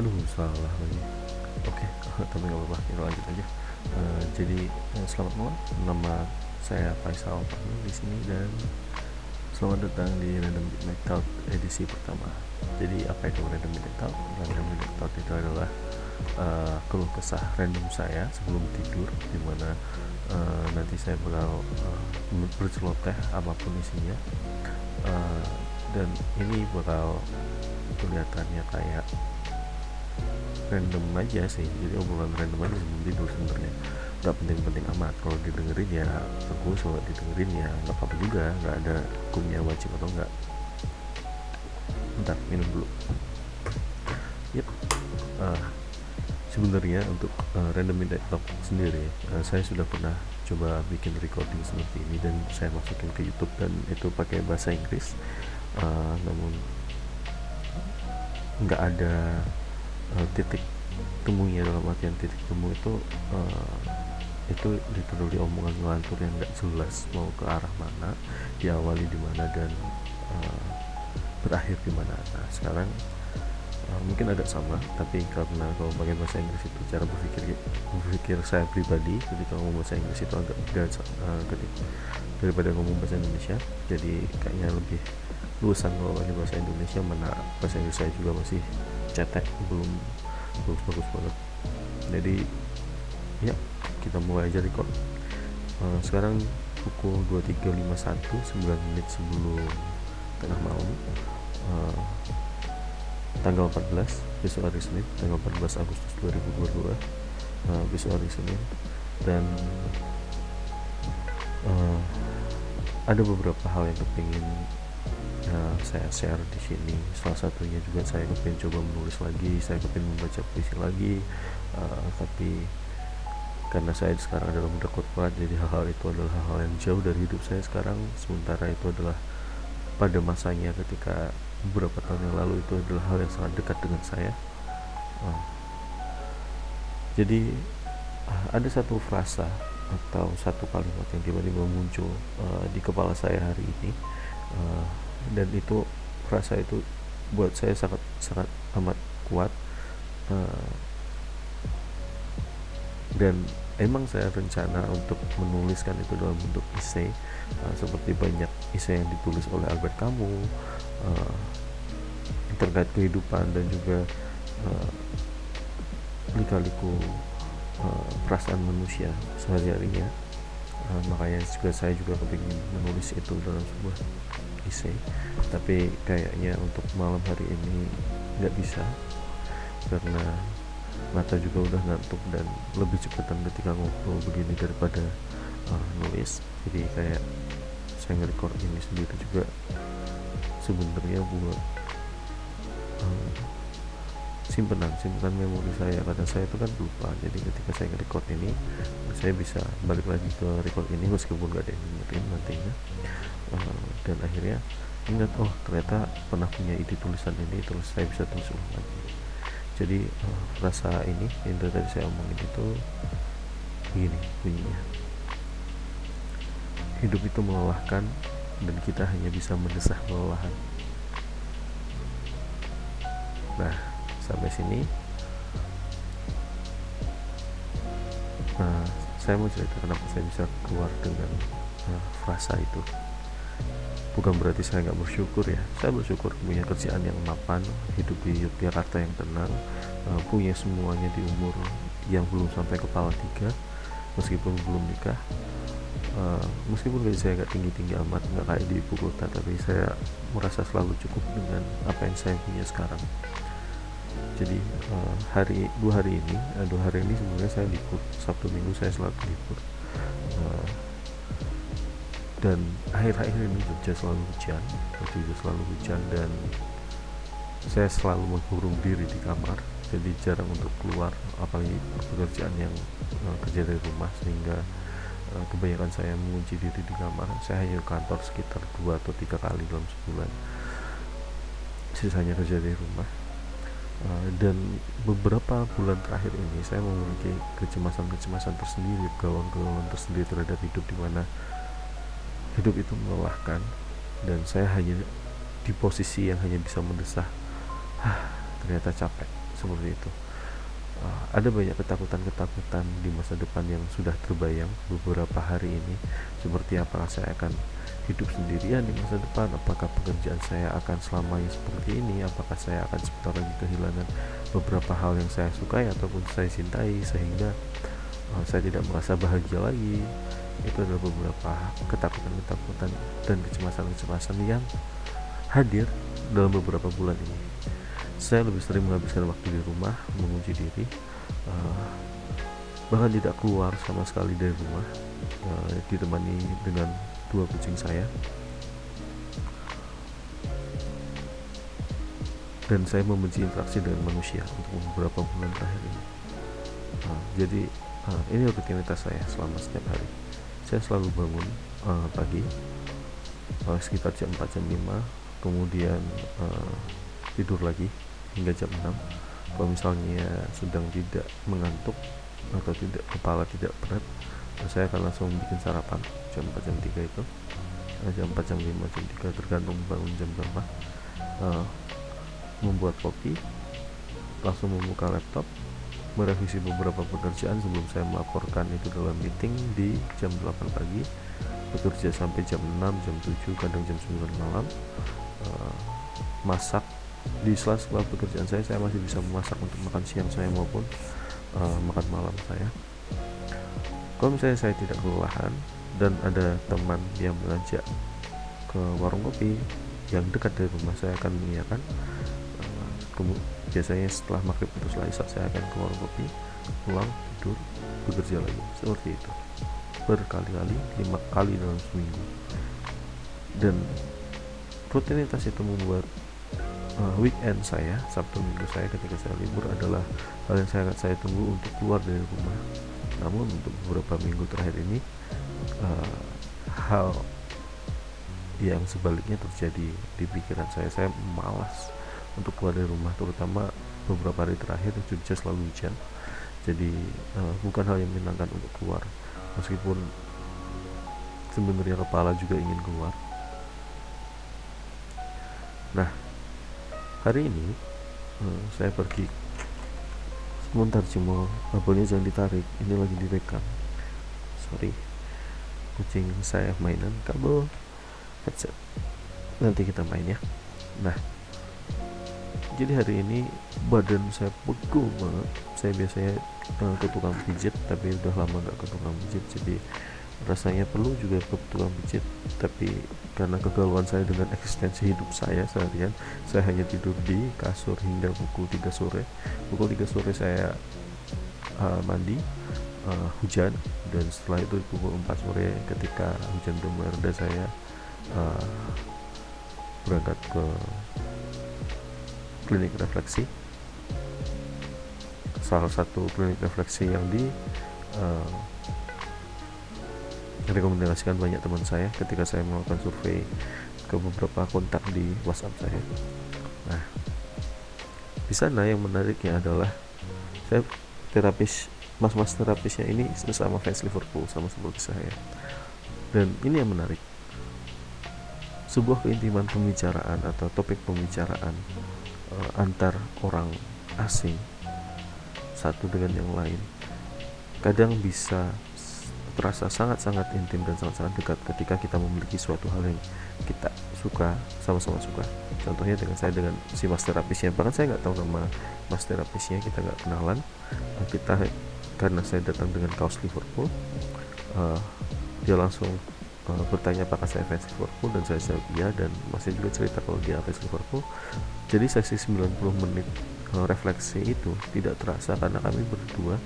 aduh salah lagi. Oke tapi nggak apa-apa kita lanjut aja. Uh, jadi uh, selamat malam. Nama saya Faisal Fahmi di sini dan selamat datang di Random Midnight Talk edisi pertama. Jadi apa itu Random Midnight Talk? Random Midnight Talk itu adalah uh, keluh kesah random saya sebelum tidur di mana uh, nanti saya bakal uh, berceloteh apa pun isinya. Uh, dan ini bakal kelihatannya kayak random aja sih. Jadi obrolan random aja sebelum tidur sebenarnya. Nggak penting-penting amat. Kalau didengerin ya bagus kalau didengerin ya nggak apa-apa juga. Nggak ada hukumnya wajib atau enggak bentar minum dulu. Yep. Uh, sebenarnya untuk uh, random midnight talk sendiri uh, saya sudah pernah coba bikin recording seperti ini dan saya masukin ke YouTube dan itu pakai bahasa Inggris. Uh, namun nggak ada uh, titik temunya dalam artian titik temu itu uh, itu literally omongan ngelantur yang nggak jelas mau ke arah mana diawali di mana dan uh, berakhir di mana. Nah sekarang uh, mungkin agak sama tapi karena kalau pakai bahasa Inggris itu cara berpikir berpikir saya pribadi ketika ngomong bahasa Inggris itu agak beda uh, daripada ngomong bahasa Indonesia jadi kayaknya lebih luasan kalau bahasa Indonesia mana bahasa Inggris saya juga masih cetek belum bagus-bagus banget. Jadi ya kita mulai aja record. Uh, sekarang pukul 23.51 9 menit sebelum tengah malam. Uh, tanggal 14 besok hari Senin tanggal 14 Agustus 2022 uh, besok hari Senin. Dan uh, ada beberapa hal yang kepingin uh, saya share di sini. Salah satunya juga saya kepingin coba menulis lagi saya kepingin membaca puisi lagi. Uh, tapi karena saya sekarang adalah muda korporat jadi hal-hal itu adalah hal-hal yang jauh dari hidup saya sekarang. Sementara itu adalah pada masanya ketika beberapa tahun yang lalu itu adalah hal yang sangat dekat dengan saya. Uh, jadi uh, ada satu frasa atau satu kalimat yang tiba-tiba muncul uh, di kepala saya hari ini. Uh, dan itu frasa itu buat saya sangat sangat amat kuat uh, dan emang saya rencana untuk menuliskan itu dalam bentuk isei uh, seperti banyak isei yang ditulis oleh Albert Camus uh, terkait kehidupan dan juga uh, lika-liku uh, perasaan manusia sehari-harinya. Uh, makanya juga saya juga kepingin menulis itu dalam sebuah isei tapi kayaknya untuk malam hari ini nggak bisa karena mata juga udah ngantuk dan lebih cepetan ketika ngobrol begini daripada uh, nulis. Jadi kayak saya nge-record ini sendiri juga sebenarnya buat simpenan simpenan memori saya. Karena saya itu kan lupa jadi ketika saya nge-record ini saya bisa balik lagi ke record ini meskipun gak ada yang dengerin nantinya. Uh, dan akhirnya ingat oh ternyata pernah punya ide tulisan ini terus saya bisa tulis ulang lagi. Jadi uh, rasa ini yang tadi saya omongin itu begini bunyinya. Hidup itu melelahkan dan kita hanya bisa mendesah melelahan nah sampai sini. Nah saya mau cerita kenapa saya bisa keluar dengan uh, frasa itu. Bukan berarti saya nggak bersyukur ya. Saya bersyukur punya kerjaan yang mapan hidup di Yogyakarta yang tenang uh, punya semuanya di umur yang belum sampai kepala tiga meskipun belum nikah. Uh, meskipun gaji saya nggak tinggi tinggi amat nggak kayak di ibu kota tapi saya merasa selalu cukup dengan apa yang saya punya sekarang jadi uh, hari dua hari ini uh, dua hari ini sebenarnya saya libur. Sabtu minggu saya selalu libur. Uh, dan akhir-akhir ini Jogja selalu hujan Jogja selalu hujan dan saya selalu mengurung diri di kamar. Jadi jarang untuk keluar apalagi pekerjaan yang uh, kerja dari rumah sehingga uh, kebanyakan saya mengunci diri di kamar. Saya hanya kantor sekitar dua atau tiga kali dalam sebulan. Sisanya kerja dari rumah uh, dan beberapa bulan terakhir ini saya memiliki kecemasan-kecemasan tersendiri gawang-gawang tersendiri terhadap hidup di mana hidup itu melelahkan. Dan saya hanya di posisi yang hanya bisa mendesah ah, ternyata capek seperti itu. Uh, ada banyak ketakutan-ketakutan di masa depan yang sudah terbayang beberapa hari ini seperti apakah saya akan hidup sendirian di masa depan? Apakah pekerjaan saya akan selamanya seperti ini? Apakah saya akan sebentar lagi kehilangan beberapa hal yang saya sukai ataupun saya cintai sehingga uh, saya tidak merasa bahagia lagi? Itu adalah beberapa ketakutan-ketakutan dan kecemasan-kecemasan yang hadir dalam beberapa bulan ini. Saya lebih sering menghabiskan waktu di rumah menguji diri uh, bahkan tidak keluar sama sekali dari rumah uh, ditemani dengan dua kucing saya. Dan saya membenci interaksi dengan manusia untuk beberapa bulan terakhir ini. Uh, jadi uh, ini rutinitas saya selama setiap hari. Saya selalu bangun uh, pagi uh, sekitar jam 4 jam 5 kemudian uh, tidur lagi hingga jam 6 kalau misalnya sedang tidak mengantuk atau tidak kepala tidak berat saya akan langsung bikin sarapan jam 4 jam 3 itu. Jam 4 jam 5 jam 3 tergantung bangun jam berapa. Uh, membuat kopi langsung membuka laptop merevisi beberapa pekerjaan sebelum saya melaporkan itu dalam meeting di jam 8 pagi bekerja sampai jam 6 jam 7 kadang jam 9 malam. Uh, masak di sela-sela pekerjaan saya saya masih bisa memasak untuk makan siang saya maupun uh, makan malam saya kalau misalnya saya tidak kelelahan dan ada teman yang mengajak ke warung kopi yang dekat dari rumah saya akan mengiyakan biasanya setelah maghrib atau setelah isak saya akan keluar kopi pulang tidur bekerja lagi. Seperti itu. Berkali-kali lima kali dalam seminggu. Dan rutinitas itu membuat uh, weekend saya Sabtu Minggu saya ketika saya libur adalah hal yang sangat saya tunggu untuk keluar dari rumah namun untuk beberapa minggu terakhir ini uh, hal yang sebaliknya terjadi di pikiran saya. Saya malas untuk keluar dari rumah terutama beberapa hari terakhir Jogja selalu hujan. Jadi uh, bukan hal yang menyenangkan untuk keluar. Meskipun sebenarnya kepala juga ingin keluar. Nah hari ini uh, saya pergi sebentar cuma kabelnya jangan ditarik. Ini lagi direkam. Sorry. Kucing saya mainan kabel headset. Nanti kita main ya. Nah. Jadi hari ini badan saya pegel banget. Saya biasanya uh, ke tukang pijit tapi udah lama gak ke tukang pijit. Jadi rasanya perlu juga ke tukang pijit tapi karena kegalauan saya dengan eksistensi hidup saya seharian saya hanya tidur di kasur hingga pukul 3 sore. Pukul 3 sore saya uh, mandi uh, hujan dan setelah itu pukul 4 sore ketika hujan mulai reda saya uh, berangkat ke klinik refleksi. Salah satu klinik refleksi yang di uh, rekomendasikan banyak teman saya ketika saya melakukan survei ke beberapa kontak di WhatsApp saya. Nah, di sana yang menariknya adalah saya terapis mas-mas terapisnya ini sesama fans Liverpool sama seperti saya. Dan ini yang menarik. Sebuah keintiman pembicaraan atau topik pembicaraan uh, antar orang asing satu dengan yang lain kadang bisa terasa sangat-sangat intim dan sangat-sangat dekat ketika kita memiliki suatu hal yang kita suka sama-sama suka. Contohnya dengan saya dengan si mas terapisnya. Bahkan saya nggak tahu nama mas terapisnya kita nggak kenalan. Uh, kita karena saya datang dengan kaos Liverpool uh, dia langsung uh, bertanya apakah saya fans Liverpool? Dan saya jawab iya dan masih juga cerita kalau dia fans Liverpool. Jadi sesi 90 menit refleksi itu tidak terasa karena kami berdua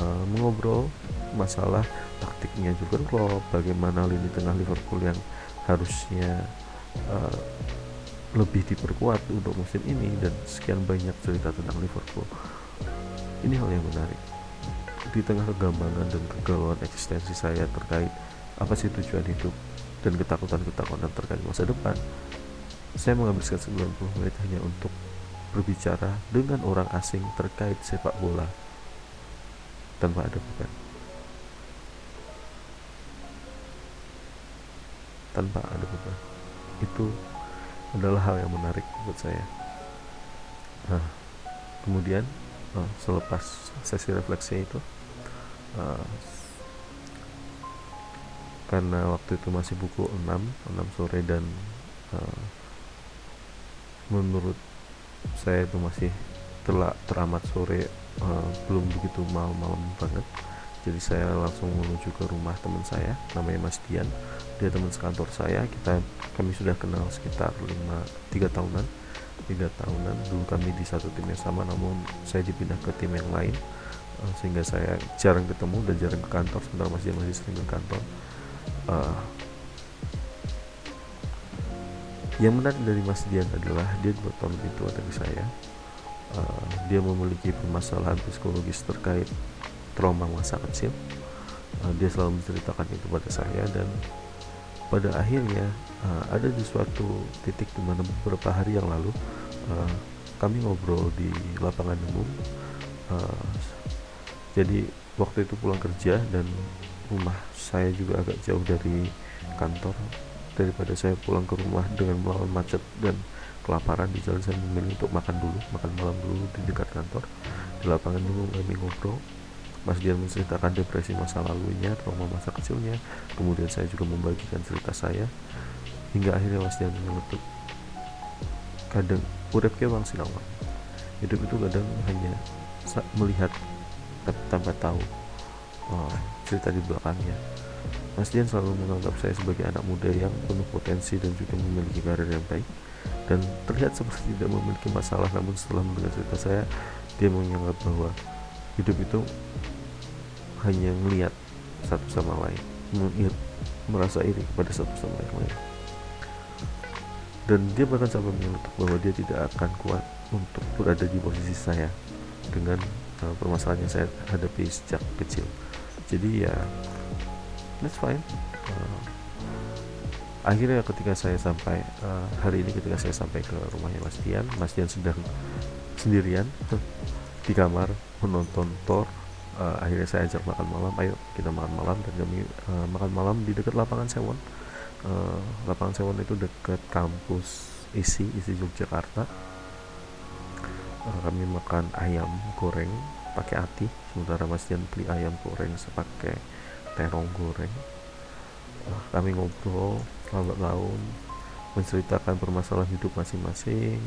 uh, mengobrol masalah taktiknya juga Klopp, bagaimana lini tengah Liverpool yang harusnya uh, lebih diperkuat untuk musim ini dan sekian banyak cerita tentang Liverpool. Ini hal yang menarik. Di tengah kegambangan dan kegalauan eksistensi saya terkait apa sih tujuan hidup dan ketakutan-ketakutan terkait masa depan, saya menghabiskan 90 menit hanya untuk berbicara dengan orang asing terkait sepak bola tanpa ada beban. Tanpa ada beban. Itu adalah hal yang menarik buat saya. Nah, kemudian uh, selepas sesi refleksi itu uh, karena waktu itu masih pukul 6 6 sore dan uh, menurut saya itu masih telah teramat sore uh, belum begitu malam-malam banget jadi saya langsung menuju ke rumah teman saya namanya Mas Dian. Dia teman sekantor saya. Kita kami sudah kenal sekitar lima tiga tahunan. Tiga tahunan. Dulu kami di satu tim yang sama namun saya dipindah ke tim yang lain uh, sehingga saya jarang ketemu dan jarang ke kantor. Sementara Mas Dian masih sering ke kantor. Uh, yang menarik dari Mas Dian adalah dia dua tahun lebih tua dari saya. Uh, dia memiliki permasalahan psikologis terkait trauma masa kecil. Uh, dia selalu menceritakan itu pada saya dan pada akhirnya uh, ada di suatu titik di mana beberapa hari yang lalu uh, kami ngobrol di lapangan umum. Uh, jadi waktu itu pulang kerja dan rumah saya juga agak jauh dari kantor. Daripada saya pulang ke rumah dengan melawan macet dan kelaparan di jalan saya memilih untuk makan dulu makan malam dulu di dekat kantor. Di lapangan dulu kami ngobrol Mas Dian menceritakan depresi masa lalunya, trauma masa kecilnya, kemudian saya juga membagikan cerita saya, hingga akhirnya Mas Dian menutup. Kadang urep ke wang sinawan. Hidup itu kadang hanya melihat tanpa tahu uh, cerita di belakangnya. Mas Dian selalu menganggap saya sebagai anak muda yang penuh potensi dan juga memiliki karir yang baik dan terlihat seperti tidak memiliki masalah namun setelah mendengar cerita saya dia menganggap bahwa hidup itu hanya melihat satu sama lain melihat merasa iri kepada satu sama yang lain. Dan dia bahkan sampai menyeletuk bahwa dia tidak akan kuat untuk berada di posisi saya dengan uh, permasalahan yang saya hadapi sejak kecil. Jadi ya that's fine. Uh, akhirnya ketika saya sampai uh, hari ini ketika saya sampai ke rumahnya Mas Dian Mas Dian sedang sendirian di kamar menonton Thor uh, akhirnya saya ajak makan malam. Ayo kita makan malam dan kami uh, makan malam di dekat lapangan Sewon. Uh, lapangan Sewon itu dekat kampus isi isi Yogyakarta. Uh, kami makan ayam goreng pakai ati sementara Mas Dian beli ayam goreng sepakai terong goreng. Uh, kami ngobrol lambat laun menceritakan permasalahan hidup masing-masing.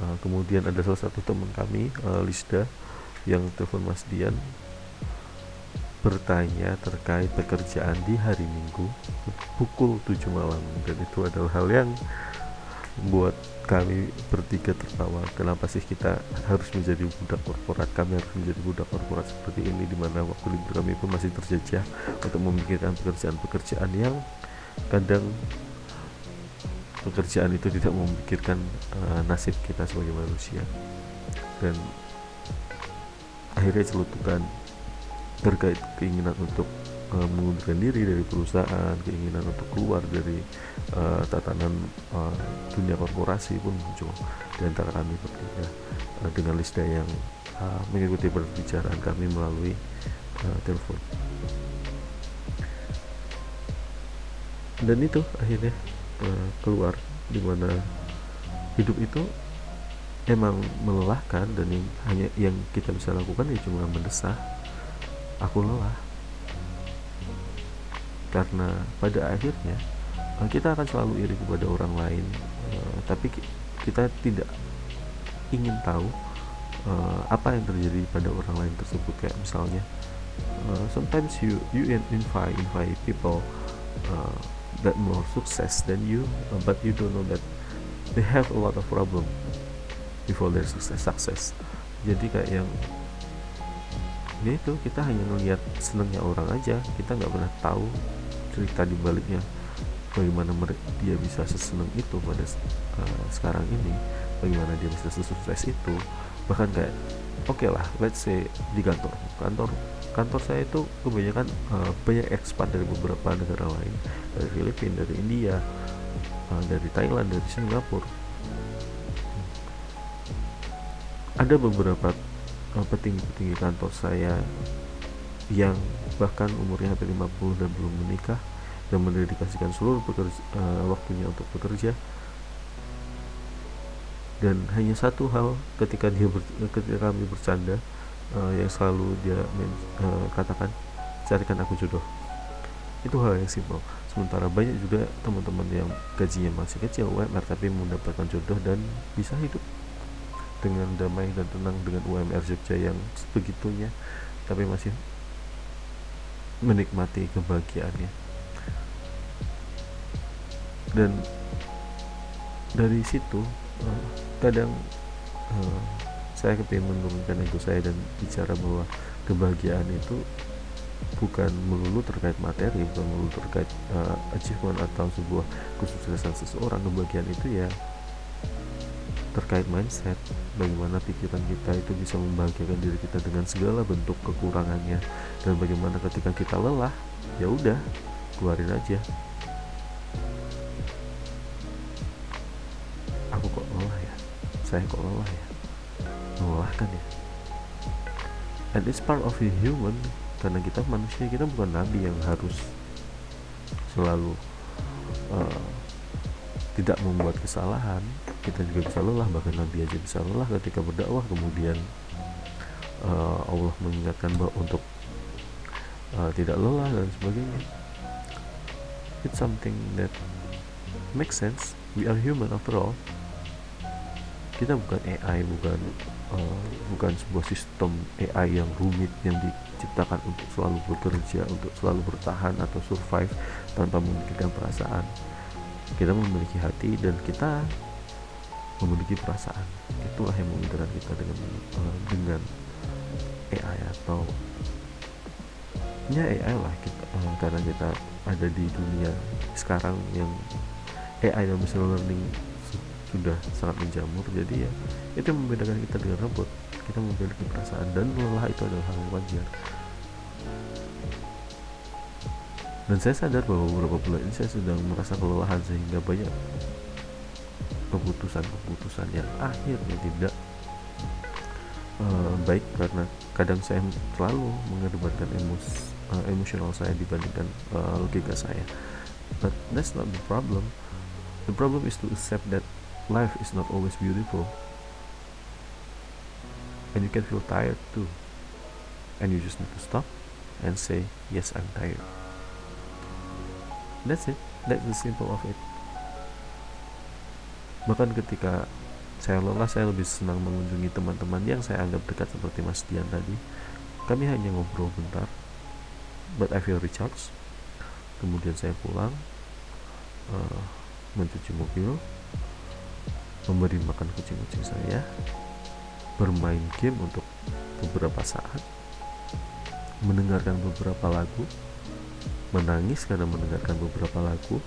Uh, kemudian ada salah satu teman kami uh, Lisda yang telepon Mas Dian bertanya terkait pekerjaan di hari Minggu pukul 7 malam. Dan itu adalah hal yang membuat kami bertiga tertawa. Kenapa sih kita harus menjadi budak korporat? Kami harus menjadi budak korporat seperti ini di mana waktu libur kami pun masih terjajah untuk memikirkan pekerjaan-pekerjaan yang kadang pekerjaan itu tidak memikirkan uh, nasib kita sebagai manusia. Dan akhirnya celutukan terkait keinginan untuk uh, mengundurkan diri dari perusahaan, keinginan untuk keluar dari uh, tatanan uh, dunia korporasi pun muncul di antara kami bertiga uh, dengan lista yang uh, mengikuti perbicaraan kami melalui uh, telepon. Dan itu akhirnya uh, keluar di mana hidup itu emang melelahkan dan yang hanya yang kita bisa lakukan ya cuma mendesah aku lelah. Karena pada akhirnya eh, kita akan selalu iri kepada orang lain uh, tapi kita tidak ingin tahu uh, apa yang terjadi pada orang lain tersebut. Kayak misalnya uh, sometimes you you invite invite people uh, that more success than you uh, but you don't know that they have a lot of problem before their success success. Jadi kayak yang ya itu kita hanya melihat senangnya orang aja. Kita nggak pernah tahu cerita di baliknya bagaimana dia bisa seseneng itu pada uh, sekarang ini. Bagaimana dia bisa sesukses itu. Bahkan kayak oke okay lah let's say di kantor kantor kantor saya itu kebanyakan uh, banyak ekspat dari beberapa negara lain. Dari Filipina dari India uh, dari Thailand dari Singapura. Ada beberapa petinggi-petinggi kantor saya yang bahkan umurnya hampir 50 dan belum menikah dan mendedikasikan seluruh pekerja, uh, waktunya untuk bekerja. Dan hanya satu hal ketika dia ber, ketika kami bercanda uh, yang selalu dia men, uh, katakan carikan aku jodoh. Itu hal yang simpel. Sementara banyak juga teman-teman yang gajinya masih kecil UMR tapi mendapatkan jodoh dan bisa hidup dengan damai dan tenang dengan UMR Jogja yang sebegitunya tapi masih menikmati kebahagiaannya. Dan dari situ uh, kadang uh, saya kepingin menurunkan ego saya dan bicara bahwa kebahagiaan itu bukan melulu terkait materi bukan melulu terkait uh, achievement atau sebuah kesuksesan seseorang. Kebahagiaan itu ya terkait mindset bagaimana pikiran kita itu bisa membahagiakan diri kita dengan segala bentuk kekurangannya. Dan bagaimana ketika kita lelah ya udah keluarin aja. Aku kok lelah ya? Saya kok lelah ya? Melelahkan ya? And it's part of the human karena kita manusia kita bukan nabi yang harus selalu uh, tidak membuat kesalahan kita juga bisa lelah bahkan nabi aja bisa lelah ketika berdakwah. Kemudian uh, Allah mengingatkan bahwa untuk uh, tidak lelah dan sebagainya. It's something that makes sense. We are human after all. Kita bukan AI bukan uh, bukan sebuah sistem AI yang rumit yang diciptakan untuk selalu bekerja untuk selalu bertahan atau survive tanpa memikirkan perasaan. Kita memiliki hati dan kita memiliki perasaan. Itulah yang membedakan kita dengan uh, dengan AI atau ya AI lah kita uh, karena kita ada di dunia sekarang yang AI dan machine learning sudah sangat menjamur. Jadi ya itu membedakan kita dengan robot. Kita memiliki perasaan dan lelah itu adalah hal yang wajar. Dan saya sadar bahwa beberapa bulan ini saya sedang merasa kelelahan sehingga banyak keputusan-keputusan yang akhirnya tidak uh, baik karena kadang saya selalu mengedepankan emos, uh, emosional saya dibandingkan uh, logika saya. But that's not the problem. The problem is to accept that life is not always beautiful. And you can feel tired too. And you just need to stop and say yes i'm tired. That's it. That's the simple of it bahkan ketika saya lelah saya lebih senang mengunjungi teman-teman yang saya anggap dekat seperti Mas Dian tadi. Kami hanya ngobrol bentar but I feel recharged. Kemudian saya pulang uh, mencuci mobil memberi makan kucing-kucing saya, bermain game untuk beberapa saat, mendengarkan beberapa lagu, menangis karena mendengarkan beberapa lagu,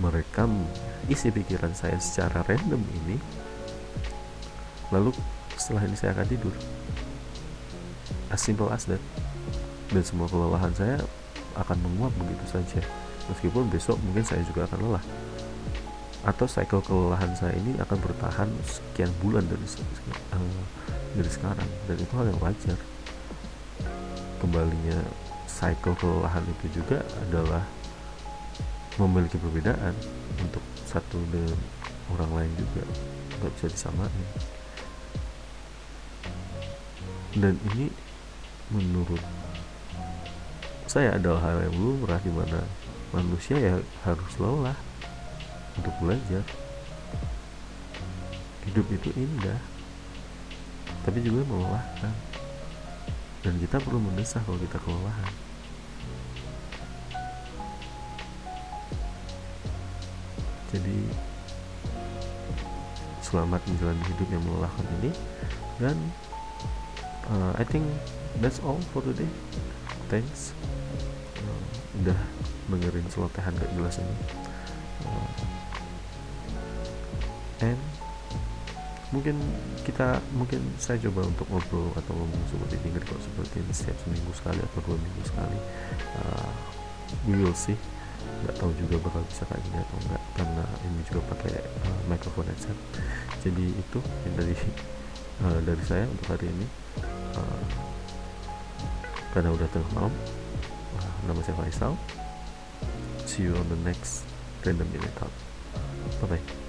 merekam isi pikiran saya secara random ini, lalu setelah ini saya akan tidur. As simple as that. Dan semua kelelahan saya akan menguap begitu saja. Meskipun besok mungkin saya juga akan lelah atau cycle kelelahan saya ini akan bertahan sekian bulan dari uh, dari sekarang dan itu hal yang wajar kembalinya cycle kelelahan itu juga adalah memiliki perbedaan untuk satu dengan orang lain juga. Nggak bisa disamain. Dan ini menurut saya adalah hal yang lumrah di mana manusia ya harus lelah untuk belajar. Hidup itu indah tapi juga melelahkan. Dan kita perlu mendesah kalau kita kelelahan jadi selamat menjalani hidup yang melelahkan ini. Dan uh, I think that's all for today. Thanks. Uh, udah dengerin celotehan gak jelas ini. Uh, and mungkin kita mungkin saya coba untuk ngobrol atau ngomong seperti ini kok seperti ini setiap seminggu sekali atau dua minggu sekali. Uh, we will see nggak tahu juga bakal bisa kayak gini atau enggak karena ini juga pakai uh, microphone headset. Jadi itu dari uh, dari saya untuk hari ini. Uh, karena udah tengah malam uh, nama saya Faisal. See you on the next random minute talk. Bye bye